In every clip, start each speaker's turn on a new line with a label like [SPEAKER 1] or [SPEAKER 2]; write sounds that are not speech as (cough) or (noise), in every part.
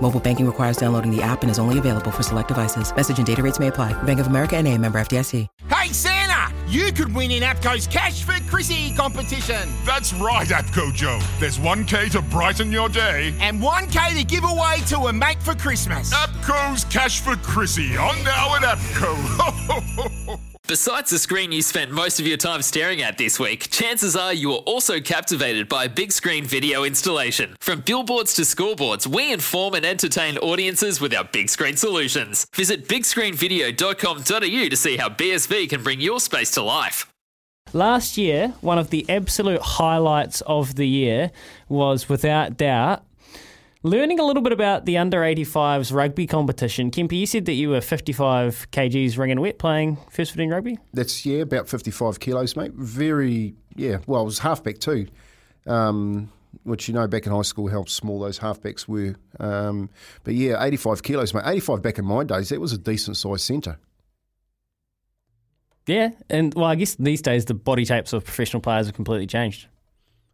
[SPEAKER 1] Mobile banking requires downloading the app and is only available for select devices. Message and data rates may apply. Bank of America and a member FDIC.
[SPEAKER 2] Hey, Santa! You could win in APCO's Cash for Chrissy competition.
[SPEAKER 3] That's right, APCO Joe. There's 1K to brighten your day.
[SPEAKER 2] And 1K to give away to a mate for Christmas.
[SPEAKER 3] APCO's Cash for Chrissy on now at APCO. (laughs)
[SPEAKER 4] Besides the screen you spent most of your time staring at this week, chances are you were also captivated by a big screen video installation. From billboards to scoreboards, we inform and entertain audiences with our big screen solutions. Visit bigscreenvideo.com.au to see how BSV can bring your space to life.
[SPEAKER 5] Last year, one of the absolute highlights of the year was without doubt learning a little bit about the under 85s rugby competition. Kempi, you said that you were 55 kgs ring and wet playing first 15 rugby?
[SPEAKER 6] That's, yeah, about 55 kilos, mate. Very, yeah, well, it was halfback too. Um, which you know back in high school how small those halfbacks were. Um, but yeah, 85 kilos, mate. 85 back in my days, that was a decent sized centre.
[SPEAKER 5] Yeah, and well, I guess these days the body types of professional players have completely changed.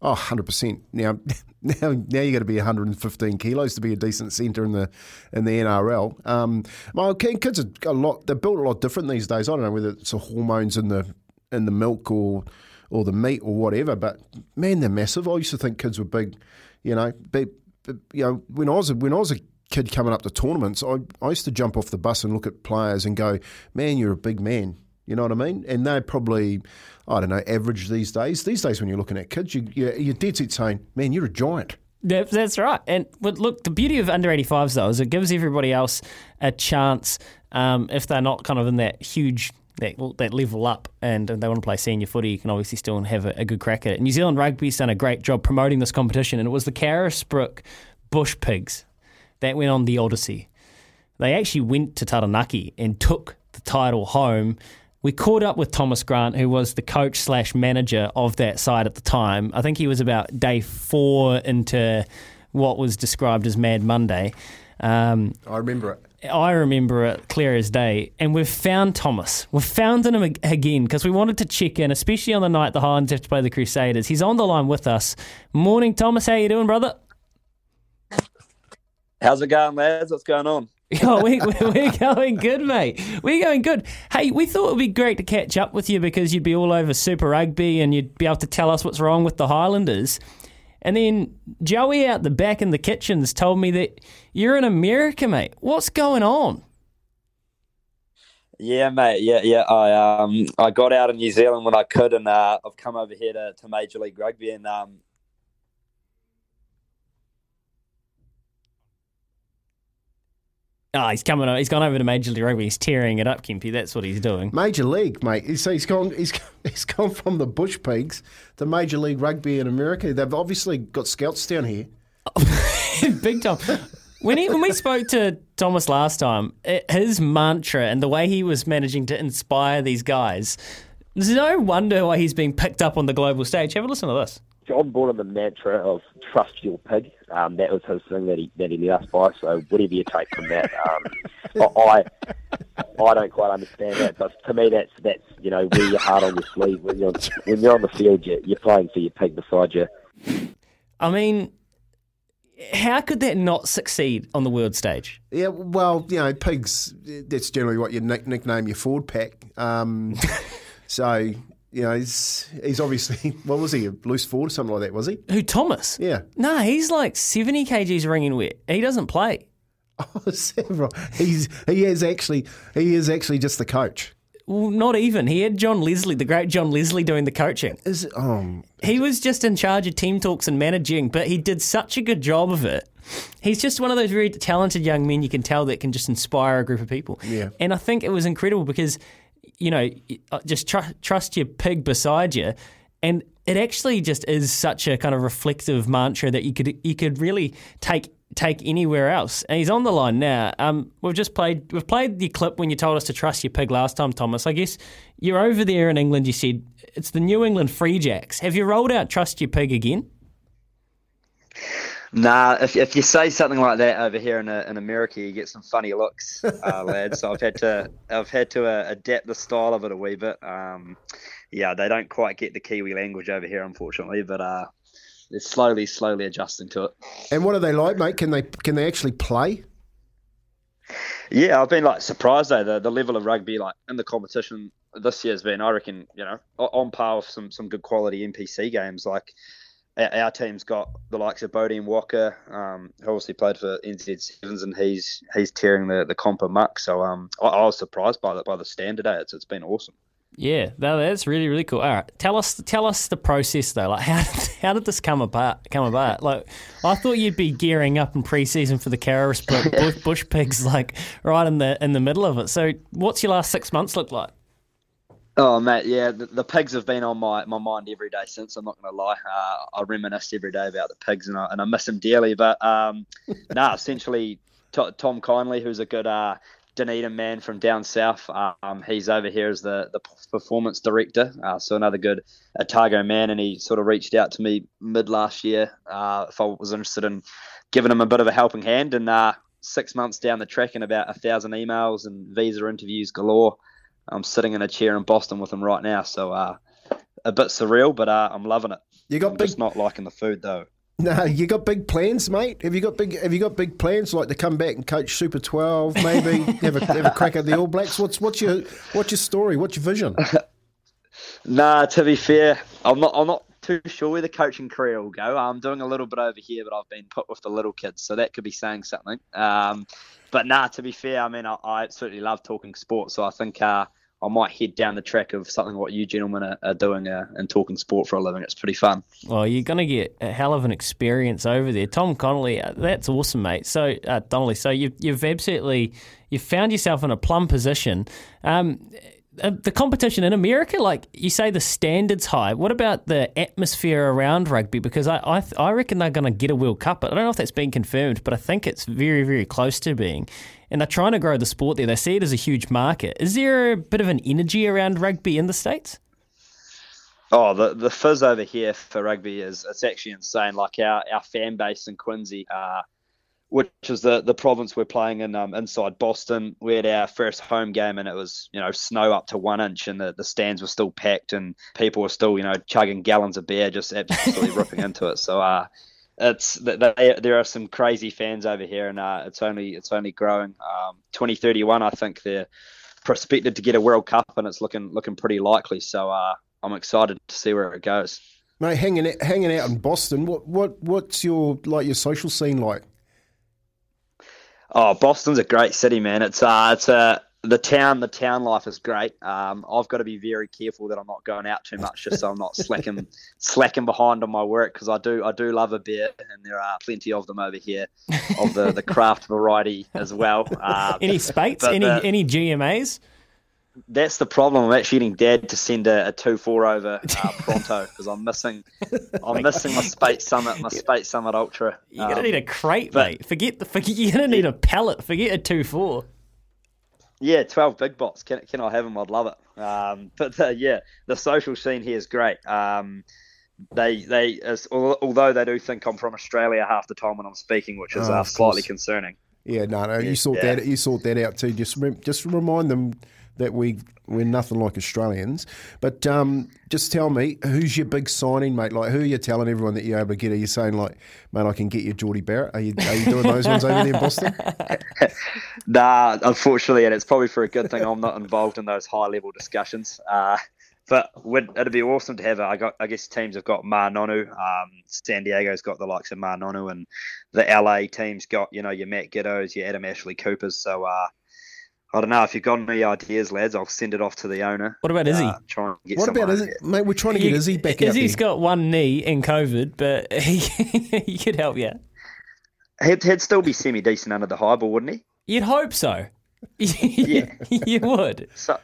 [SPEAKER 6] Oh, 100%. Now, (laughs) now, now you got to be 115 kilos to be a decent centre in the in the NRL. Um, my kids are a lot. They're built a lot different these days. I don't know whether it's the hormones in the in the milk or or the meat or whatever. But man, they're massive. I used to think kids were big. You know, big, you know, when I was when I was a kid coming up to tournaments, I I used to jump off the bus and look at players and go, "Man, you're a big man." You know what I mean? And they're probably, I don't know, average these days. These days, when you're looking at kids, you, you're, you're dead set saying, man, you're a giant.
[SPEAKER 5] That's right. And but look, the beauty of under 85s though is it gives everybody else a chance um, if they're not kind of in that huge that, that level up and they want to play senior footy, you can obviously still have a, a good crack at it. New Zealand Rugby's done a great job promoting this competition, and it was the Carisbrook Bush Pigs that went on the Odyssey. They actually went to Taranaki and took the title home we caught up with Thomas Grant, who was the coach slash manager of that side at the time. I think he was about day four into what was described as Mad Monday.
[SPEAKER 6] Um, I remember it.
[SPEAKER 5] I remember it clear as day. And we've found Thomas. We've found him again because we wanted to check in, especially on the night the Highlanders have to play the Crusaders. He's on the line with us. Morning, Thomas. How you doing, brother?
[SPEAKER 7] How's it going, lads? What's going on? (laughs)
[SPEAKER 5] oh, we, we're going good, mate. We're going good. Hey, we thought it would be great to catch up with you because you'd be all over Super Rugby and you'd be able to tell us what's wrong with the Highlanders. And then Joey out the back in the kitchens told me that you're in America, mate. What's going on?
[SPEAKER 7] Yeah, mate. Yeah, yeah. I um I got out of New Zealand when I could, and uh, I've come over here to, to Major League Rugby, and um
[SPEAKER 5] Oh, he's coming. He's gone over to Major League Rugby. He's tearing it up, Kimpy. That's what he's doing.
[SPEAKER 6] Major League, mate. He's, he's gone. He's (laughs) he's gone from the Bush Pigs to Major League Rugby in America. They've obviously got scouts down here. (laughs)
[SPEAKER 5] Big time. When, he, when we spoke to Thomas last time, it, his mantra and the way he was managing to inspire these guys, there's no wonder why he's being picked up on the global stage. Have a listen to this.
[SPEAKER 8] John brought in the mantra of trust your pig. Um, that was his thing that he that he led us by. So whatever you take from that, um, (laughs) I I don't quite understand that. But to me, that's that's you know wear your heart on your sleeve when you're when you're on the field. You're, you're playing for your pig beside you.
[SPEAKER 5] I mean, how could that not succeed on the world stage?
[SPEAKER 6] Yeah, well, you know, pigs. That's generally what you nick, nickname your forward pack. Um, (laughs) so you know, he's he's obviously (laughs) what was he a loose forward or something like that? Was he?
[SPEAKER 5] Who Thomas?
[SPEAKER 6] Yeah.
[SPEAKER 5] No, he's like seventy kgs ringing wet. He doesn't play. (laughs)
[SPEAKER 6] Oh, several. He's he is actually he is actually just the coach.
[SPEAKER 5] Well, not even. He had John Leslie, the great John Leslie, doing the coaching.
[SPEAKER 6] Is um,
[SPEAKER 5] He was just in charge of team talks and managing, but he did such a good job of it. He's just one of those very talented young men you can tell that can just inspire a group of people.
[SPEAKER 6] Yeah.
[SPEAKER 5] And I think it was incredible because, you know, uh, just tr- trust your pig beside you. And it actually just is such a kind of reflective mantra that you could you could really take take anywhere else. And he's on the line now. Um, we've just played we've played the clip when you told us to trust your pig last time, Thomas. I guess you're over there in England. You said it's the New England Free Jacks. Have you rolled out trust your pig again?
[SPEAKER 7] Nah, if, if you say something like that over here in, uh, in America, you get some funny looks, uh, (laughs) lad. So I've had to I've had to uh, adapt the style of it a wee bit. Um, yeah, they don't quite get the Kiwi language over here, unfortunately, but uh, they're slowly, slowly adjusting to it.
[SPEAKER 6] and what are they like, mate? Can they can they actually play?
[SPEAKER 7] Yeah, I've been like surprised though the, the level of rugby like in the competition this year has been I reckon you know on par with some some good quality NPC games like. Our, team's got the likes of Bodie Walker, um, who obviously played for NZ Sevens, and he's he's tearing the the comp muck. So um, I, I was surprised by that by the stand today. It's it's been awesome.
[SPEAKER 5] Yeah, that's really really cool. All right, tell us tell us the process though. Like (laughs) how did, how did this come about? Come about? Like I thought you'd be gearing up in pre-season for the Carolus (laughs) bush, bush pigs, like right in the in the middle of it. So what's your last six months look like?
[SPEAKER 7] Oh, mate, yeah, the, the pigs have been on my, my mind every day since. I'm not going to lie. Uh, I reminisce every day about the pigs, and I, and I miss them dearly. But um, (laughs) nah, essentially, Tom Kindly, who's a good uh, Dunedin man from down south, um, he's over here as the, the performance director. Uh, so another good Otago man, and he sort of reached out to me mid last year uh, if I was interested in giving him a bit of a helping hand. And uh, six months down the track, and about a thousand emails and visa interviews galore. I'm sitting in a chair in Boston with him right now, so uh, a bit surreal, but uh, I'm loving it.
[SPEAKER 6] You got
[SPEAKER 7] I'm
[SPEAKER 6] big
[SPEAKER 7] just not liking the food though.
[SPEAKER 6] No, you got big plans, mate. Have you got big? Have you got big plans like to come back and coach Super Twelve? Maybe (laughs) have a have a crack at the All Blacks. What's what's your what's your story? What's your vision? (laughs)
[SPEAKER 7] Nah, to be fair, I'm not. I'm not too sure where the coaching career will go. I'm doing a little bit over here, but I've been put with the little kids, so that could be saying something. Um, but nah, to be fair, I mean, I, I absolutely love talking sports, so I think uh, I might head down the track of something what you gentlemen are, are doing uh, and talking sport for a living. It's pretty fun.
[SPEAKER 5] Well, you're going to get a hell of an experience over there. Tom Connolly, uh, that's awesome, mate. So, uh, Donnelly, so you've, you've absolutely you've found yourself in a plum position. Um, uh, the competition in America, like you say, the standards high. What about the atmosphere around rugby? Because I I, I reckon they're going to get a World Cup. but I don't know if that's been confirmed, but I think it's very very close to being. And they're trying to grow the sport there. They see it as a huge market. Is there a bit of an energy around rugby in the states?
[SPEAKER 7] Oh, the the fizz over here for rugby is it's actually insane. Like our, our fan base in Quincy, uh, which is the, the province we're playing in um, inside Boston. We had our first home game and it was you know snow up to one inch and the, the stands were still packed and people were still you know chugging gallons of beer just absolutely ripping (laughs) into it. So uh, it's they, there are some crazy fans over here and uh, it's only it's only growing. Um, 2031, I think they're prospected to get a World Cup and it's looking looking pretty likely. So uh, I'm excited to see where it goes.
[SPEAKER 6] Mate, hanging out, hanging out in Boston. What what what's your like your social scene like?
[SPEAKER 7] Oh, Boston's a great city, man. It's uh, it's uh, the town. The town life is great. Um, I've got to be very careful that I'm not going out too much, just so I'm not slacking (laughs) slacking behind on my work because I do I do love a beer, and there are plenty of them over here, of the, the craft variety as well. Uh, (laughs)
[SPEAKER 5] Any
[SPEAKER 7] Speight's?
[SPEAKER 5] Any
[SPEAKER 7] the-
[SPEAKER 5] any GMAs?
[SPEAKER 7] that's the problem. I'm actually getting Dad to send a, a two four over uh, (laughs) pronto because I'm missing I'm missing my Speight's Summit, my Speight's Summit Ultra.
[SPEAKER 5] You're gonna
[SPEAKER 7] Um,
[SPEAKER 5] need a crate,
[SPEAKER 7] but-
[SPEAKER 5] mate. Forget the forget. You're gonna need a pallet. Forget a two four.
[SPEAKER 7] Yeah, twelve big bots. Can can I have them? I'd love it. Um, but the, yeah, the social scene here is great. Um, they they as, although they do think I'm from Australia half the time when I'm speaking, which is
[SPEAKER 6] Oh,
[SPEAKER 7] uh, slightly concerning.
[SPEAKER 6] Yeah, no, no. You sort
[SPEAKER 7] yeah.
[SPEAKER 6] that you sort that out too. Just just remind them that we we're nothing like Australians. But um, just tell me who's your big signing, mate? Like who are you telling everyone that you're able to get? Are you saying like, man, I can get you Jordie Barrett? Are you are you doing those ones over there in Boston? (laughs)
[SPEAKER 7] Nah, unfortunately, and it's probably for a good thing I'm not involved in those high level discussions. Uh, but it'd be awesome to have. it. I got, I guess teams have got Ma'a Nonu. Um, San Diego's got the likes of Ma'a Nonu, and the LA team's got you know your Matt Giteaus, your Adam Ashley-Coopers. So uh, I don't know if you've got any ideas, lads. I'll send it off to the owner.
[SPEAKER 5] What about Izzy?
[SPEAKER 7] Uh, try and get
[SPEAKER 6] What about Izzy?
[SPEAKER 7] here.
[SPEAKER 6] Mate, we're trying to get
[SPEAKER 5] You-
[SPEAKER 6] Izzy back out
[SPEAKER 5] Izzy's
[SPEAKER 6] there.
[SPEAKER 5] got one knee in COVID, but (laughs) he, he could help you.
[SPEAKER 7] He'd, he'd still be semi decent under the high ball, wouldn't he?
[SPEAKER 5] You'd hope so. (laughs) yeah, you would.
[SPEAKER 7] So,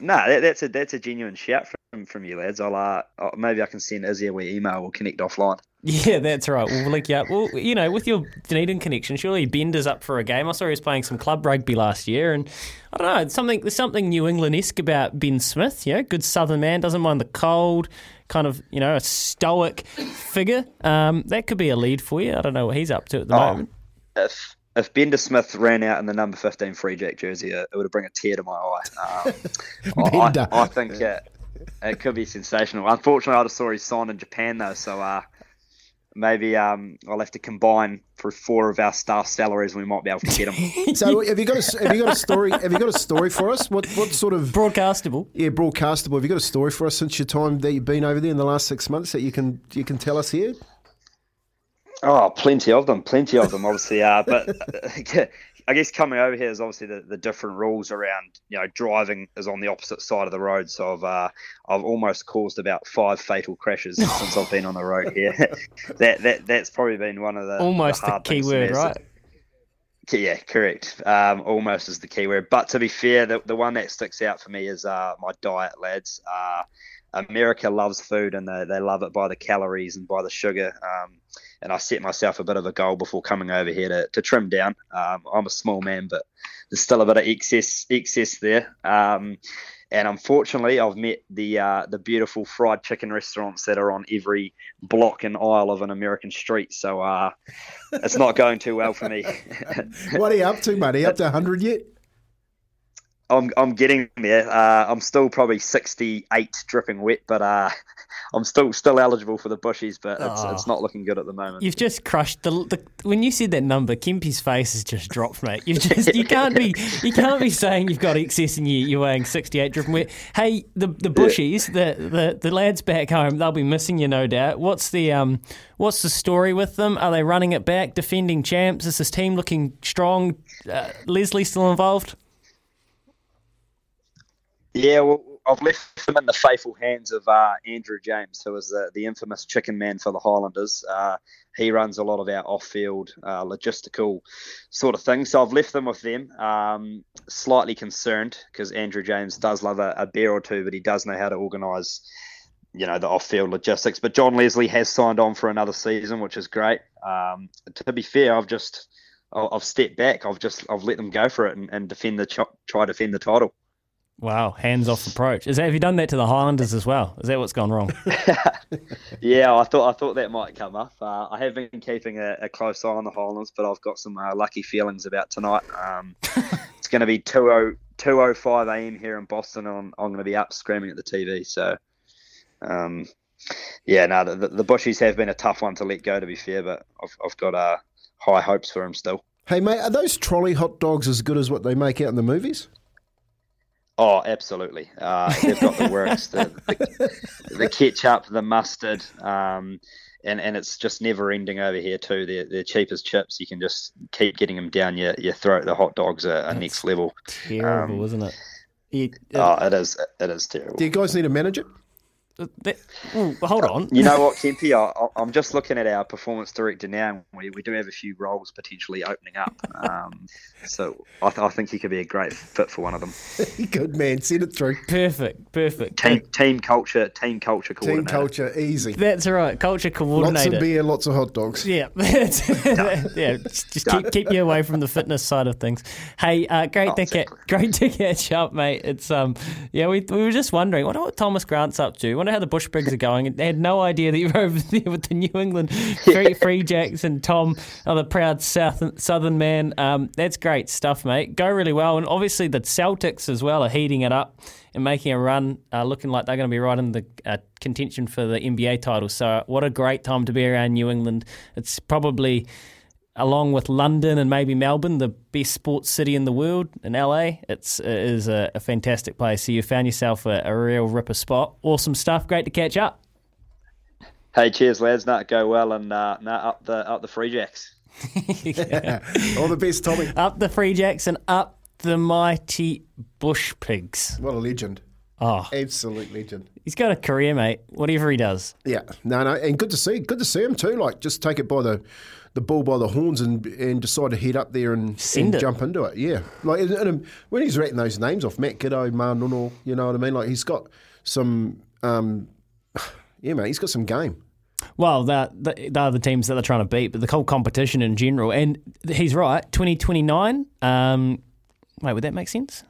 [SPEAKER 7] no, that, that's a that's a genuine shout from from you lads. I'll uh, uh, maybe I can send Izzy a wee email. We'll connect offline.
[SPEAKER 5] Yeah, that's right. We'll link you up. Well, you know, with your Dunedin connection, surely Bender's up for a game. I saw he was playing some club rugby last year, and I don't know, it's something there's something New England esque about Ben Smith. You know, good Southern man, doesn't mind the cold, kind of you know a stoic figure. Um, that could be a lead for you. I don't know what he's up to at the
[SPEAKER 7] Oh.
[SPEAKER 5] moment.
[SPEAKER 7] If if Bender Smith ran out in the number fifteen free jack jersey, it, it would bring a tear to my eye. Um, (laughs) I,
[SPEAKER 6] Bender.
[SPEAKER 7] I, I think it, it could be sensational. Unfortunately, I just saw he signed in Japan though, so uh, maybe um, I'll have to combine for four of our staff salaries. and We might be able to get them. (laughs)
[SPEAKER 6] So have you got a have you got a story? Have you got a story for us? What what sort of
[SPEAKER 5] Broadcastable.
[SPEAKER 6] yeah broadcastable? Have you got a story for us since your time that you've been over there in the last six months that you can you can tell us here?
[SPEAKER 7] Oh, plenty of them, plenty of them, obviously. Uh, but (laughs) I guess coming over here is obviously the, the different rules around, you know, driving is on the opposite side of the road. So I've uh, I've almost caused about five fatal crashes (laughs) since I've been on the road here. (laughs) that that that's probably been one of the
[SPEAKER 5] Almost
[SPEAKER 7] the
[SPEAKER 5] the key word, right?
[SPEAKER 7] yeah, correct. Um, almost is the key word. But to be fair, the, the one that sticks out for me is uh, my diet, lads. Uh, America loves food and they, they love it by the calories and by the sugar. Um, and I set myself a bit of a goal before coming over here to, to trim down. Um, I'm a small man, but there's still a bit of excess excess there. Um, and unfortunately, I've met the uh, the beautiful fried chicken restaurants that are on every block and aisle of an American street. So uh, it's not going too well for me. (laughs)
[SPEAKER 6] What are you up to, mate? Up to hundred yet?
[SPEAKER 7] I'm I'm getting there. Uh, I'm still probably 68 dripping wet, but uh, (laughs) I'm still still eligible for the bushies, but it's,
[SPEAKER 5] Oh.
[SPEAKER 7] it's not looking good at the moment.
[SPEAKER 5] You've just crushed the, the when you said that number, Kimpy's face has just dropped, mate. You just you can't be you can't be saying you've got excess and you, you're weighing sixty eight dripping wet. Hey, the the bushies, the, the the lads back home, they'll be missing you, no doubt. What's the um what's the story with them? Are they running it back, defending champs? Is this team looking strong? Uh, Leslie still involved?
[SPEAKER 7] Yeah, well, I've left them in the faithful hands of uh, Andrew James, who is the, the infamous chicken man for the Highlanders. Uh, he runs a lot of our off-field uh, logistical sort of things. So I've left them with them. Um, slightly concerned because Andrew James does love a, a beer or two, but he does know how to organise, you know, the off-field logistics. But John Leslie has signed on for another season, which is great. Um, to be fair, I've just I've stepped back. I've just I've let them go for it and, and defend the try defend the title.
[SPEAKER 5] Wow, hands off approach. Is that have you done that to the Highlanders as well? Is that what's gone wrong? (laughs)
[SPEAKER 7] Yeah, I thought I thought that might come up. Uh, I have been keeping a, a close eye on the Highlanders, but I've got some uh, lucky feelings about tonight. Um, (laughs) it's going to be 2 2.05 a.m. here in Boston, and I'm, I'm going to be up screaming at the TV. So, um, yeah, no, the, the Bushies have been a tough one to let go, to be fair, but I've, I've got uh, high hopes for them still.
[SPEAKER 6] Hey, mate, are those trolley hot dogs as good as what they make out in the movies?
[SPEAKER 7] Oh, absolutely. Uh, they've got the works, the, the, the ketchup, the mustard, um, and, and it's just never ending over here too. They're, they're cheap as chips. You can just keep getting them down your, your throat. The hot dogs are, are next level.
[SPEAKER 5] Terrible,
[SPEAKER 7] Um,
[SPEAKER 5] isn't it? You,
[SPEAKER 7] Oh, it is. It is terrible.
[SPEAKER 6] Do you guys need a manager?
[SPEAKER 5] That, ooh, hold on.
[SPEAKER 7] You know what, Kempy? I, I- I'm just looking at our performance director now. and We, we do have a few roles potentially opening up. Um, so I, th- I think he could be a great fit for one of them. (laughs)
[SPEAKER 6] Good man, send it through.
[SPEAKER 5] Perfect, perfect.
[SPEAKER 7] Team, team culture, team culture
[SPEAKER 6] Team culture, easy.
[SPEAKER 5] That's right. Culture coordinator.
[SPEAKER 6] Lots of beer, lots of hot dogs.
[SPEAKER 5] Yeah, (laughs) yeah. Just, just keep keep you away from the fitness side of things. Hey, uh, great
[SPEAKER 7] Oh,
[SPEAKER 5] to ca-
[SPEAKER 7] exactly.
[SPEAKER 5] great to catch up, mate. It's um, yeah, we, we were just wondering, wonder what Thomas Grant's up to. I wonder how the Bush Pigs are going. They had no idea that you were over there with the New England (laughs) Free, free Jacks and Tom, oh, the proud South Southern man. Um, that's great stuff, mate. Go really well, and obviously the Celtics as well are heating it up and making a run, uh, looking like they're going to be right in the uh, contention for the NBA title. So, what a great time to be around New England. It's probably, along with London and maybe Melbourne, the best sports city in the world. In LA, it's it is a, a fantastic place. So, you found yourself a, a real ripper spot. Awesome stuff. Great to catch up.
[SPEAKER 7] Hey, cheers, lads. Not go well, and uh, nah, up the up the Free Jacks. (laughs)
[SPEAKER 6] All the best, Tommy.
[SPEAKER 5] Up the Free Jacks and up the mighty Bush Pigs.
[SPEAKER 6] What a legend.
[SPEAKER 5] Oh,
[SPEAKER 6] Absolute legend.
[SPEAKER 5] he's got a career, mate. Whatever he does.
[SPEAKER 6] Yeah, no, no, and good to see, good to see him too. Like, just take it by the, the bull by the horns and and decide to head up there and, and jump into it. Yeah, like and, and when he's rating those names off, Matt Giteau, Marnuno, you know what I mean? Like he's got some, um, (sighs) yeah, mate, he's got some game.
[SPEAKER 5] Well, they're, they're the teams that they're trying to beat, but the whole competition in general. And he's right, 2029. Um, wait, would that make sense?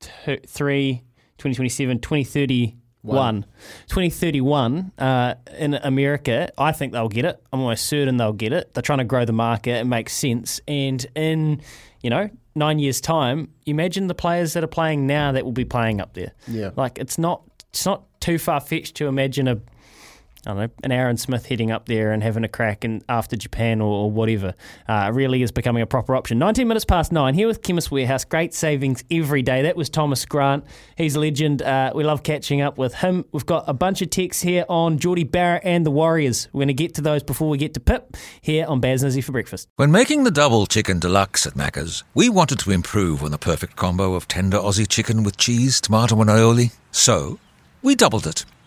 [SPEAKER 5] 2023, 2027, 2031. 2031 uh, in America, I think they'll get it. I'm almost certain they'll get it. They're trying to grow the market. It makes sense. And in, you know, nine years' time, imagine the players that are playing now that will be playing up there.
[SPEAKER 6] Yeah.
[SPEAKER 5] Like, it's not, it's not too far fetched to imagine a I don't know, an Aaron Smith heading up there and having a crack in, after Japan or, or whatever. Uh, really is becoming a proper option. 19 minutes past nine here with Chemist Warehouse. Great savings every day. That was Thomas Grant. He's a legend. Uh, we love catching up with him. We've got a bunch of texts here on Jordie Barrett and the Warriors. We're going to get to those before we get to Pip here on Baz Nizzy for breakfast.
[SPEAKER 9] When making the double chicken deluxe at Macca's, we wanted to improve on the perfect combo of tender Aussie chicken with cheese, tomato, and aioli. So, we doubled it.